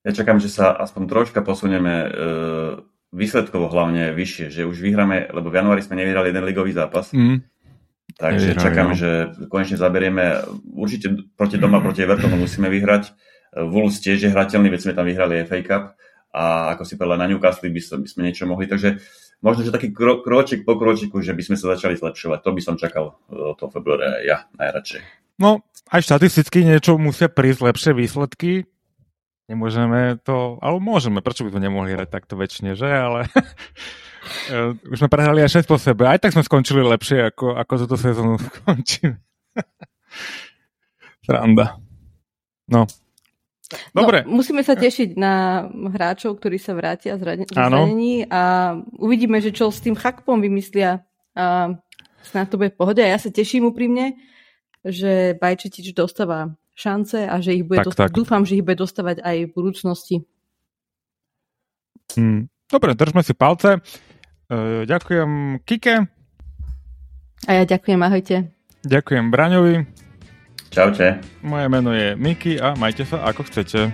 Ja čakám, že sa aspoň troška posunieme uh, výsledkovo hlavne vyššie, že už vyhráme, lebo v januári sme nevyhrali jeden ligový zápas. Mm. Takže Nevyhrali, čakám, no. že konečne zaberieme, určite proti doma, proti Evertonu musíme vyhrať. Wolves tiež je hrateľný, veď sme tam vyhrali FA Cup a ako si povedal, na Newcastle by, by sme niečo mohli. Takže možno, že taký kro, kročik po kročiku, že by sme sa začali zlepšovať. To by som čakal od toho februára ja najradšej.
No, aj štatisticky niečo musia prísť lepšie výsledky. Nemôžeme to, ale môžeme, prečo by sme nemohli hrať takto väčšine, že? Ale už sme prehrali aj 6 po sebe. Aj tak sme skončili lepšie, ako, ako túto sezónu skončíme. Sranda. No, Dobre.
No, musíme sa tešiť na hráčov, ktorí sa vrátia z zranení a uvidíme, že čo s tým chakpom vymyslia a snad to bude pohode. A ja sa teším úprimne, že Bajčetič dostáva šance a že ich bude tak, dostávať, tak. dúfam, že ich bude dostávať aj v budúcnosti.
Hmm. Dobre, držme si palce. E, ďakujem Kike.
A ja ďakujem, ahojte.
Ďakujem Braňovi.
Čaute.
Moje meno je Miki a majte sa ako chcete.